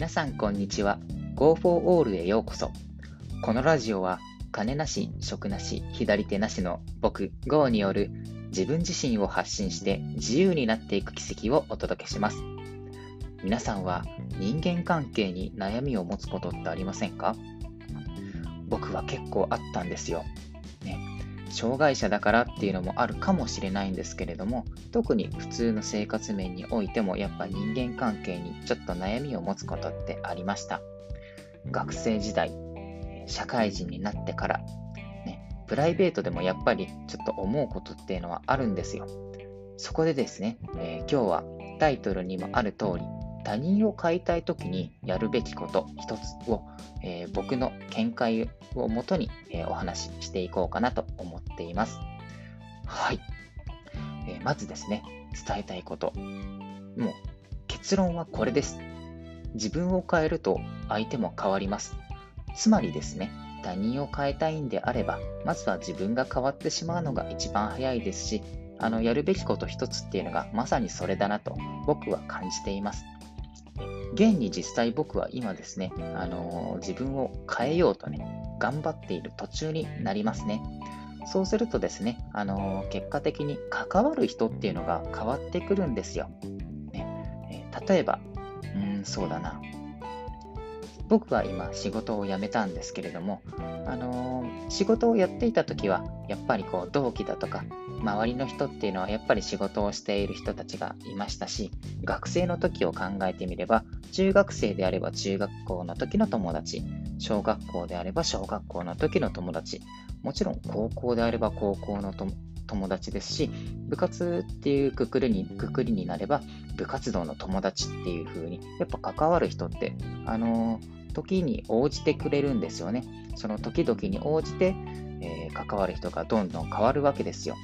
皆さんこんにちは。Go for All へようこそ。このラジオは金なし職なし左手なしの僕 GO による自分自身を発信して自由になっていく奇跡をお届けします。皆さんは人間関係に悩みを持つことってありませんか？僕は結構あったんですよ。障害者だからっていうのもあるかもしれないんですけれども特に普通の生活面においてもやっぱ人間関係にちょっと悩みを持つことってありました。学生時代社会人になってから、ね、プライベートでもやっぱりちょっと思うことっていうのはあるんですよ。そこでですね、えー、今日はタイトルにもある通り他人を変えたい時にやるべきこと一つを、えー、僕の見解をもとに、えー、お話ししていこうかなと思っています。はい。えー、まずですね、伝えたいこと。もう結論はこれです。自分を変えると相手も変わります。つまりですね、他人を変えたいんであれば、まずは自分が変わってしまうのが一番早いですし、あのやるべきこと一つっていうのがまさにそれだなと僕は感じています。現に実際僕は今ですね、あのー、自分を変えようとね、頑張っている途中になりますね。そうするとですね、あのー、結果的に関わる人っていうのが変わってくるんですよ。ねえー、例えば、うん、そうだな。僕は今仕事を辞めたんですけれども、あのー、仕事をやっていた時はやっぱりこう同期だとか周りの人っていうのはやっぱり仕事をしている人たちがいましたし学生の時を考えてみれば中学生であれば中学校の時の友達小学校であれば小学校の時の友達もちろん高校であれば高校の友達ですし部活っていうくくりにくくりになれば部活動の友達っていう風にやっぱ関わる人ってあのー時に応じてくれるんですよね。その時々に応じて、えー、関わる人がどんどん変わるわけですよ。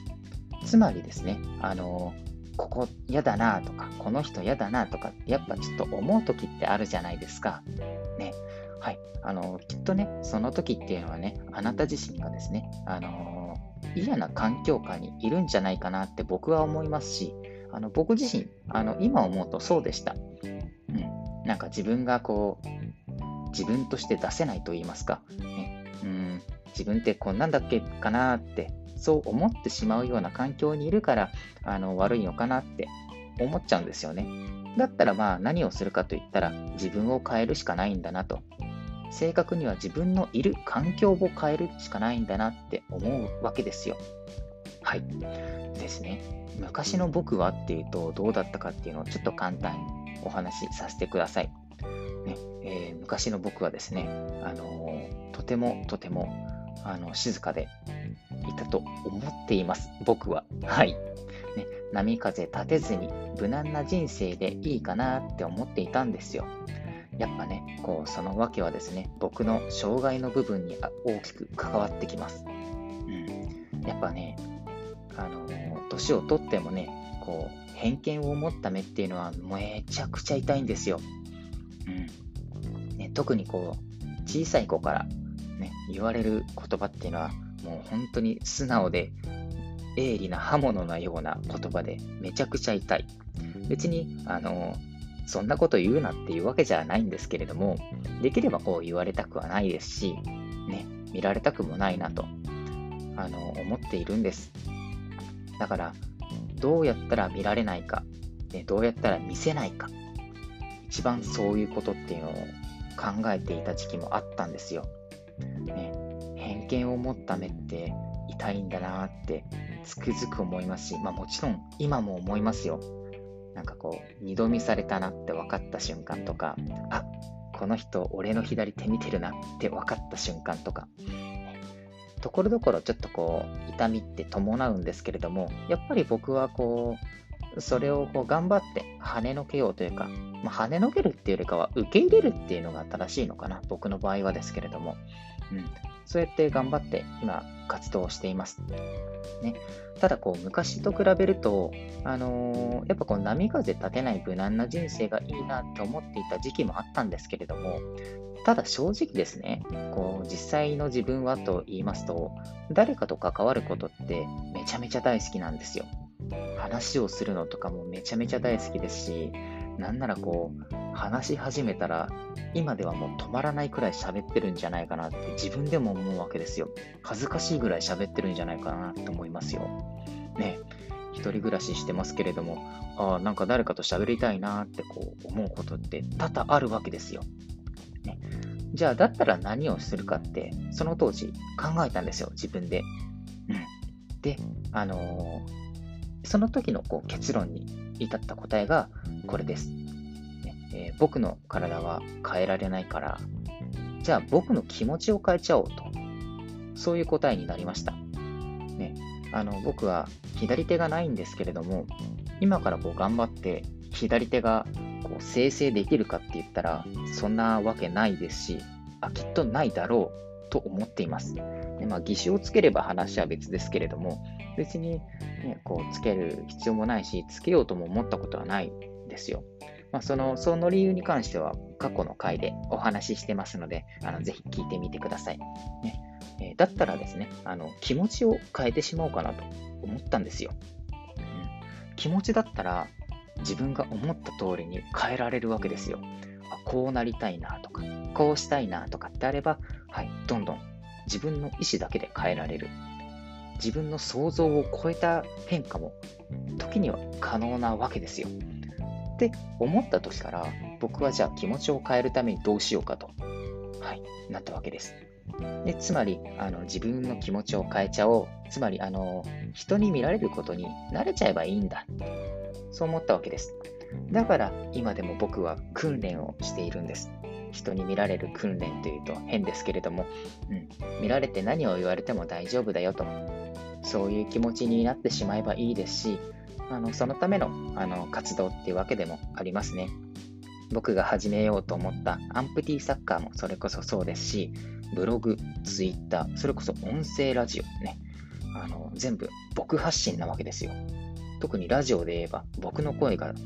つまりですね、あのー、ここ嫌だなとか、この人嫌だなとか、やっぱちょっと思う時ってあるじゃないですか。ね。はい。あのー、きっとね、その時っていうのはね、あなた自身がですね、あの嫌な環境下にいるんじゃないかなって僕は思いますし、あの僕自身、あの今思うとそうでした。うん。なんか自分がこう、自分として出せないと言いますか、ね、うん自分ってこんなんだっけかなってそう思ってしまうような環境にいるからあの悪いのかなって思っちゃうんですよね。だったらまあ何をするかといったら自分を変えるしかないんだなと。正確には自分のいる環境を変えるしかないんだなって思うわけですよ。はい。ですね。昔の僕はっていうとどうだったかっていうのをちょっと簡単にお話しさせてください。昔の僕はですね、あの、とてもとてもあの静かでいたと思っています、僕は。はい。ね、波風立てずに無難な人生でいいかなって思っていたんですよ。やっぱね、こう、その訳はですね、僕の障害の部分に大きく関わってきます。うん。やっぱね、あの、年をとってもね、こう、偏見を持った目っていうのはめちゃくちゃ痛いんですよ。うん、特にこう小さい子から、ね、言われる言葉っていうのはもう本当に素直で鋭利な刃物のような言葉でめちゃくちゃ痛い。別にあのそんなこと言うなっていうわけじゃないんですけれども、できればこう言われたくはないですし、ね、見られたくもないなとあの思っているんです。だから、どうやったら見られないか、ね、どうやったら見せないか一番そういうことっていうのを考えていた時期もあったんですよ。ね、偏見を持った目って痛いんだなってつくづく思いますし、まあ、もちろん今も思いますよ。なんかこう、二度見されたなって分かった瞬間とか、あこの人、俺の左手見てるなって分かった瞬間とか、ところどころちょっとこう、痛みって伴うんですけれども、やっぱり僕はこう、それをこう頑張って跳ねのけようというか、まあ、跳ねのけるっていうよりかは受け入れるっていうのが正しいのかな、僕の場合はですけれども、うん、そうやって頑張って今活動しています。ね、ただこう昔と比べると、あのー、やっぱこう波風立てない無難な人生がいいなって思っていた時期もあったんですけれども、ただ正直ですね、こう実際の自分はと言いますと、誰かと関わることってめちゃめちゃ大好きなんですよ。話をするのとかもめちゃめちゃ大好きですし、なんならこう、話し始めたら、今ではもう止まらないくらい喋ってるんじゃないかなって自分でも思うわけですよ。恥ずかしいぐらい喋ってるんじゃないかなって思いますよ。ね。一人暮らししてますけれども、ああ、なんか誰かと喋りたいなってこう思うことって多々あるわけですよ。ね。じゃあ、だったら何をするかって、その当時考えたんですよ、自分で。うん。で、あのー、その時のこう結論に至った答えがこれです。ねえー、僕の体は変えられないから、じゃあ僕の気持ちを変えちゃおうと。そういう答えになりました。ね、あの僕は左手がないんですけれども、今からこう頑張って左手がこう生成できるかって言ったら、そんなわけないですし、あきっとないだろうと思っています。でまあ、義手をつければ話は別ですけれども、別に、ね、こうつける必要もないし、つけようとも思ったことはないですよ。まあ、そのその理由に関しては過去の回でお話ししてますので、あのぜひ聞いてみてください。ねえー、だったらですねあの、気持ちを変えてしまおうかなと思ったんですよ。うん、気持ちだったら自分が思った通りに変えられるわけですよ。あこうなりたいなとか、こうしたいなとかってあれば、はい、どんどん自分の意思だけで変えられる。自分の想像を超えた変化も時には可能なわけですよ。って思った時から僕はじゃあ気持ちを変えるためにどうしようかと、はい、なったわけです。でつまりあの自分の気持ちを変えちゃおう。つまりあの人に見られることに慣れちゃえばいいんだ。そう思ったわけです。だから今でも僕は訓練をしているんです。人に見られる訓練というと変ですけれども、うん、見られて何を言われても大丈夫だよと、そういう気持ちになってしまえばいいですし、あのそのためのあの活動っていうわけでもありますね。僕が始めようと思ったアンプティサッカーもそれこそそうですし、ブログ、ツイッター、それこそ音声ラジオね、あの全部僕発信なわけですよ。特にラジオで言えば僕の声がきっ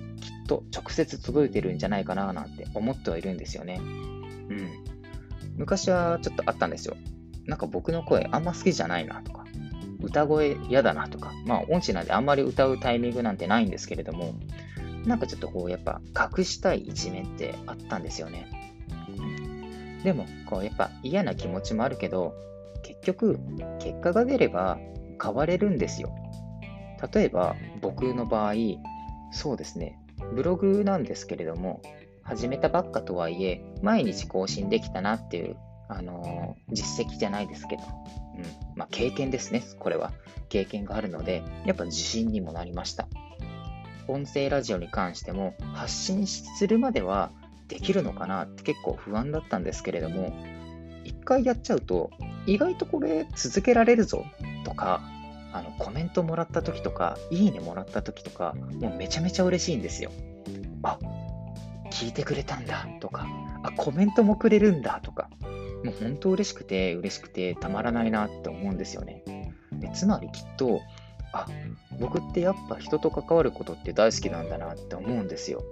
と直接届いてるんじゃないかななんて思ってはいるんですよね。うん。昔はちょっとあったんですよ。なんか僕の声あんま好きじゃないなとか、歌声嫌だなとか、まあ音痴なんであんまり歌うタイミングなんてないんですけれども、なんかちょっとこうやっぱ隠したい一面ってあったんですよね。でも、こうやっぱ嫌な気持ちもあるけど、結局、結果が出れば変われるんですよ。例えば、僕の場合、そうですね、ブログなんですけれども、始めたばっかとはいえ、毎日更新できたなっていう、あのー、実績じゃないですけど、うんまあ、経験ですね、これは。経験があるので、やっぱ自信にもなりました。音声ラジオに関しても、発信するまではできるのかなって結構不安だったんですけれども、一回やっちゃうと、意外とこれ続けられるぞとか、あのコメントもらった時とか、いいねもらった時とか、もうめちゃめちゃ嬉しいんですよ。あ聞いてくれたんだとか、あコメントもくれるんだとか、もう本当嬉しくて嬉しくてたまらないなって思うんですよね。でつまりきっと、あ僕ってやっぱ人と関わることって大好きなんだなって思うんですよ。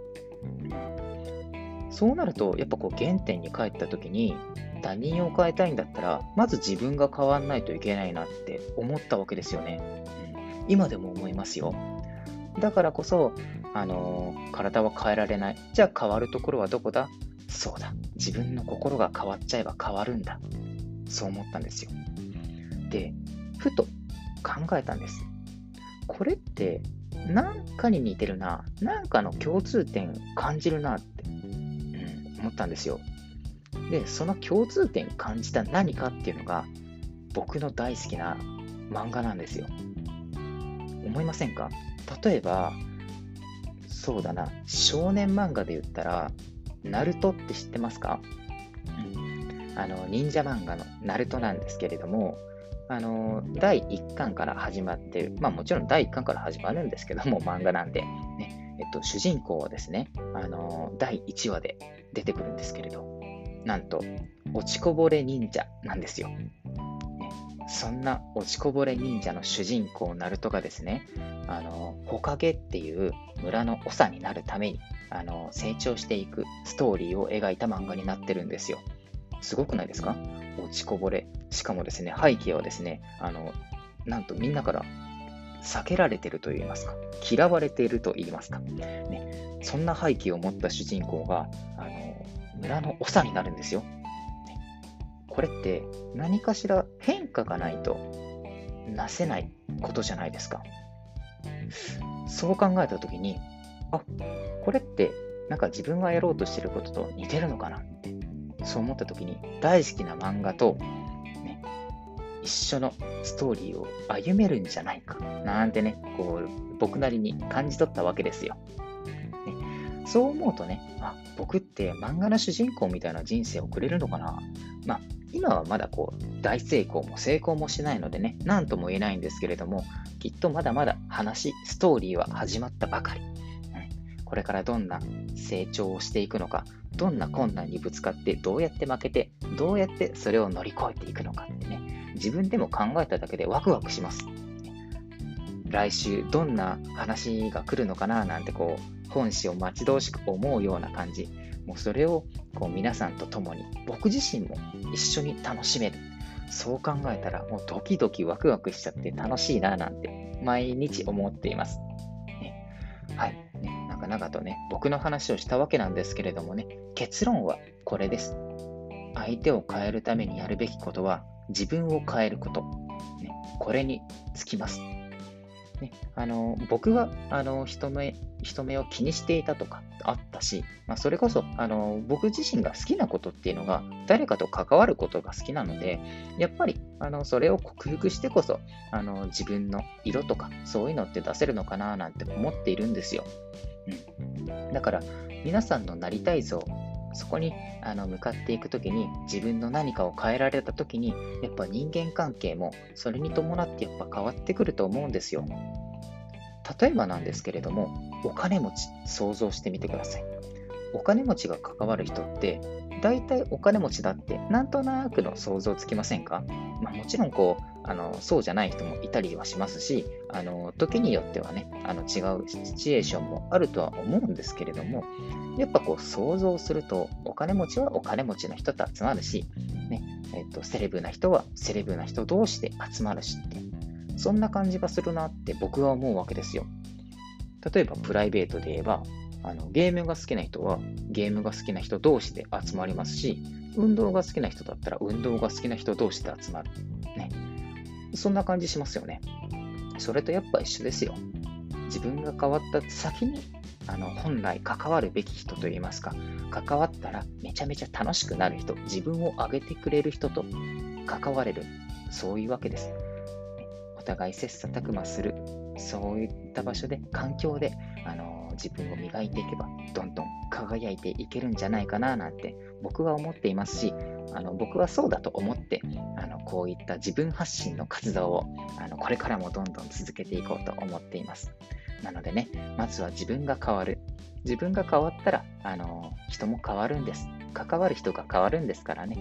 そうなると、やっぱこう原点に帰った時に、他人を変えたいんだったら、まず自分が変わんないといけないなって思ったわけですよね。うん、今でも思いますよ。だからこそ、あのー、体は変えられない。じゃあ変わるところはどこだ？そうだ。自分の心が変わっちゃえば変わるんだ。そう思ったんですよ。で、ふと考えたんです。これって何かに似てるな。何かの共通点感じるなって、うん、思ったんですよ。で、その共通点感じた何かっていうのが僕の大好きな漫画なんですよ。思いませんか？例えば、そうだな、少年漫画で言ったら、ナルトって知ってますか、うん、あの忍者漫画のナルトなんですけれども、あの第1巻から始まってる、まあもちろん第1巻から始まるんですけども、漫画なんで、ね。えっと、主人公はですね、あの第1話で出てくるんですけれど、なんと、落ちこぼれ忍者なんですよ。そんな落ちこぼれ忍者の主人公ナルトがですね、あの、木陰っていう村の長になるために、あの、成長していくストーリーを描いた漫画になってるんですよ。すごくないですか？落ちこぼれ。しかもですね、背景はですね、あの、なんとみんなから避けられてると言いますか、嫌われていると言いますか、ね、そんな背景を持った主人公が、あの、村の長になるんですよ。これって何かしら変化がないとなせないことじゃないですか。そう考えたときに、あ、これってなんか自分がやろうとしてることと似てるのかなって、そう思ったときに大好きな漫画と、ね、一緒のストーリーを歩めるんじゃないかなんてね、こう僕なりに感じ取ったわけですよ。そう思うとね、あ、僕って漫画の主人公みたいな人生を送れるのかなまあ、今はまだこう大成功も成功もしないのでね、何とも言えないんですけれども、きっとまだまだ話、ストーリーは始まったばかり。これからどんな成長をしていくのか、どんな困難にぶつかって、どうやって負けて、どうやってそれを乗り越えていくのかってね、自分でも考えただけでワクワクします。来週どんな話が来るのかななんてこう本誌を待ち遠しく思うような感じもうそれをこう皆さんと共に僕自身も一緒に楽しめる。そう考えたらもうドキドキワクワクしちゃって楽しいななんて毎日思っています。ね、はい、ね。長々とね、僕の話をしたわけなんですけれどもね、結論はこれです。相手を変えるためにやるべきことは自分を変えること。ね、これにつきます。ね、あの僕はあの人目人目を気にしていたとかあったし、まあ、それこそあの僕自身が好きなことっていうのが誰かと関わることが好きなのでやっぱりあのそれを克服してこそあの自分の色とかそういうのって出せるのかななんて思っているんですよ。うん、だから皆さんのなりたい像そこにあの向かっていくときに自分の何かを変えられたときにやっぱ人間関係もそれに伴ってやっぱ変わってくると思うんですよ。例えばなんですけれどもお金持ち想像してみてください。お金持ちが関わる人って大体お金持ちだってなんとなくの想像つきませんか、まあ、もちろんこうあのそうじゃない人もいたりはしますしあの時によってはねあの違うシチュエーションもあるとは思うんですけれどもやっぱこう想像するとお金持ちはお金持ちの人と集まるし、ねえっと、セレブな人はセレブな人同士で集まるしってそんな感じがするなって僕は思うわけですよ。例えばプライベートで言えばあのゲームが好きな人はゲームが好きな人同士で集まりますし運動が好きな人だったら運動が好きな人同士で集まる。ね。そんな感じしますよね。それとやっぱ一緒ですよ。自分が変わった先にあの本来関わるべき人といいますか、関わったらめちゃめちゃ楽しくなる人、自分を上げてくれる人と関われる、そういうわけです。お互い切磋琢磨する、そういった場所で、環境で、あの自分を磨いていけば、どんどん輝いていけるんじゃないかななんて僕は思っていますし、あの僕はそうだと思ってあのこういった自分発信の活動をあのこれからもどんどん続けていこうと思っています。なのでねまずは自分が変わる。自分が変わったらあの人も変わるんです。関わる人が変わるんですからね。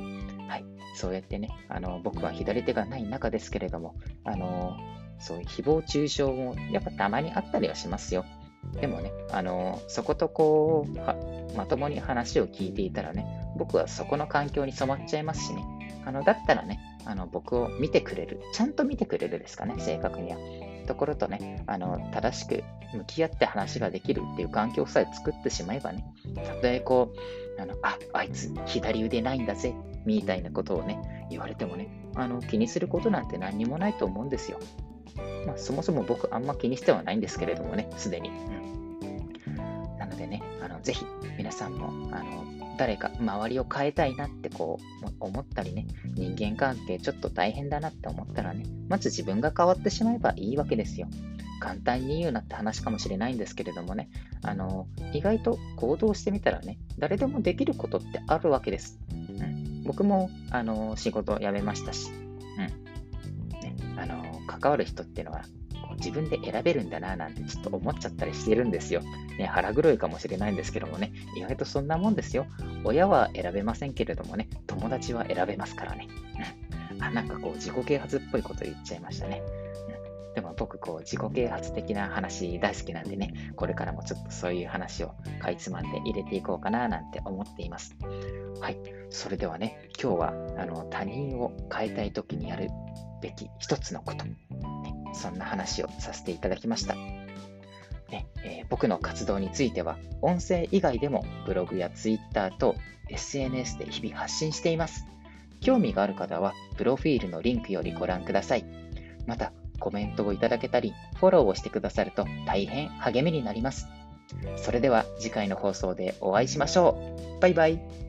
はい。そうやってねあの僕は左手がない中ですけれどもあのそういう誹謗中傷もやっぱたまにあったりはしますよ。でもね、あのそことこうまともに話を聞いていたらね、僕はそこの環境に染まっちゃいますしね、あのだったらね、あの僕を見てくれる、ちゃんと見てくれるですかね、正確には。ところとね、あの正しく向き合って話ができるっていう環境さえ作ってしまえばね、たとえこう、あのああいつ左腕ないんだぜ、みたいなことをね、言われてもね、あの気にすることなんて何にもないと思うんですよ。まあ、そもそも僕あんま気にしてはないんですけれどもね、すでに。なのでね、あのぜひ皆さんもあの誰か周りを変えたいなってこう思ったりね、人間関係ちょっと大変だなって思ったらね、まず自分が変わってしまえばいいわけですよ。簡単に言うなって話かもしれないんですけれどもね、あの意外と行動してみたらね、誰でもできることってあるわけです。うん、僕もあの仕事辞めましたし、関わる人っていうのは自分で選べるんだななんてちょっと思っちゃったりしてるんですよ。ね、腹黒いかもしれないんですけどもね、意外とそんなもんですよ。親は選べませんけれどもね、友達は選べますからね。あなんかこう自己啓発っぽいこと言っちゃいましたね。でも僕こう自己啓発的な話大好きなんでね、これからもちょっとそういう話をかいつまんで入れていこうかななんて思っています。はい。それではね、今日はあの他人を変えたい時にやるべき一つのこと、ね、そんな話をさせていただきました。ねえー、僕の活動については、音声以外でもブログや Twitter と SNS で日々発信しています。興味がある方は、プロフィールのリンクよりご覧ください。また、コメントをいただけたり、フォローをしてくださると大変励みになります。それでは次回の放送でお会いしましょう。バイバイ。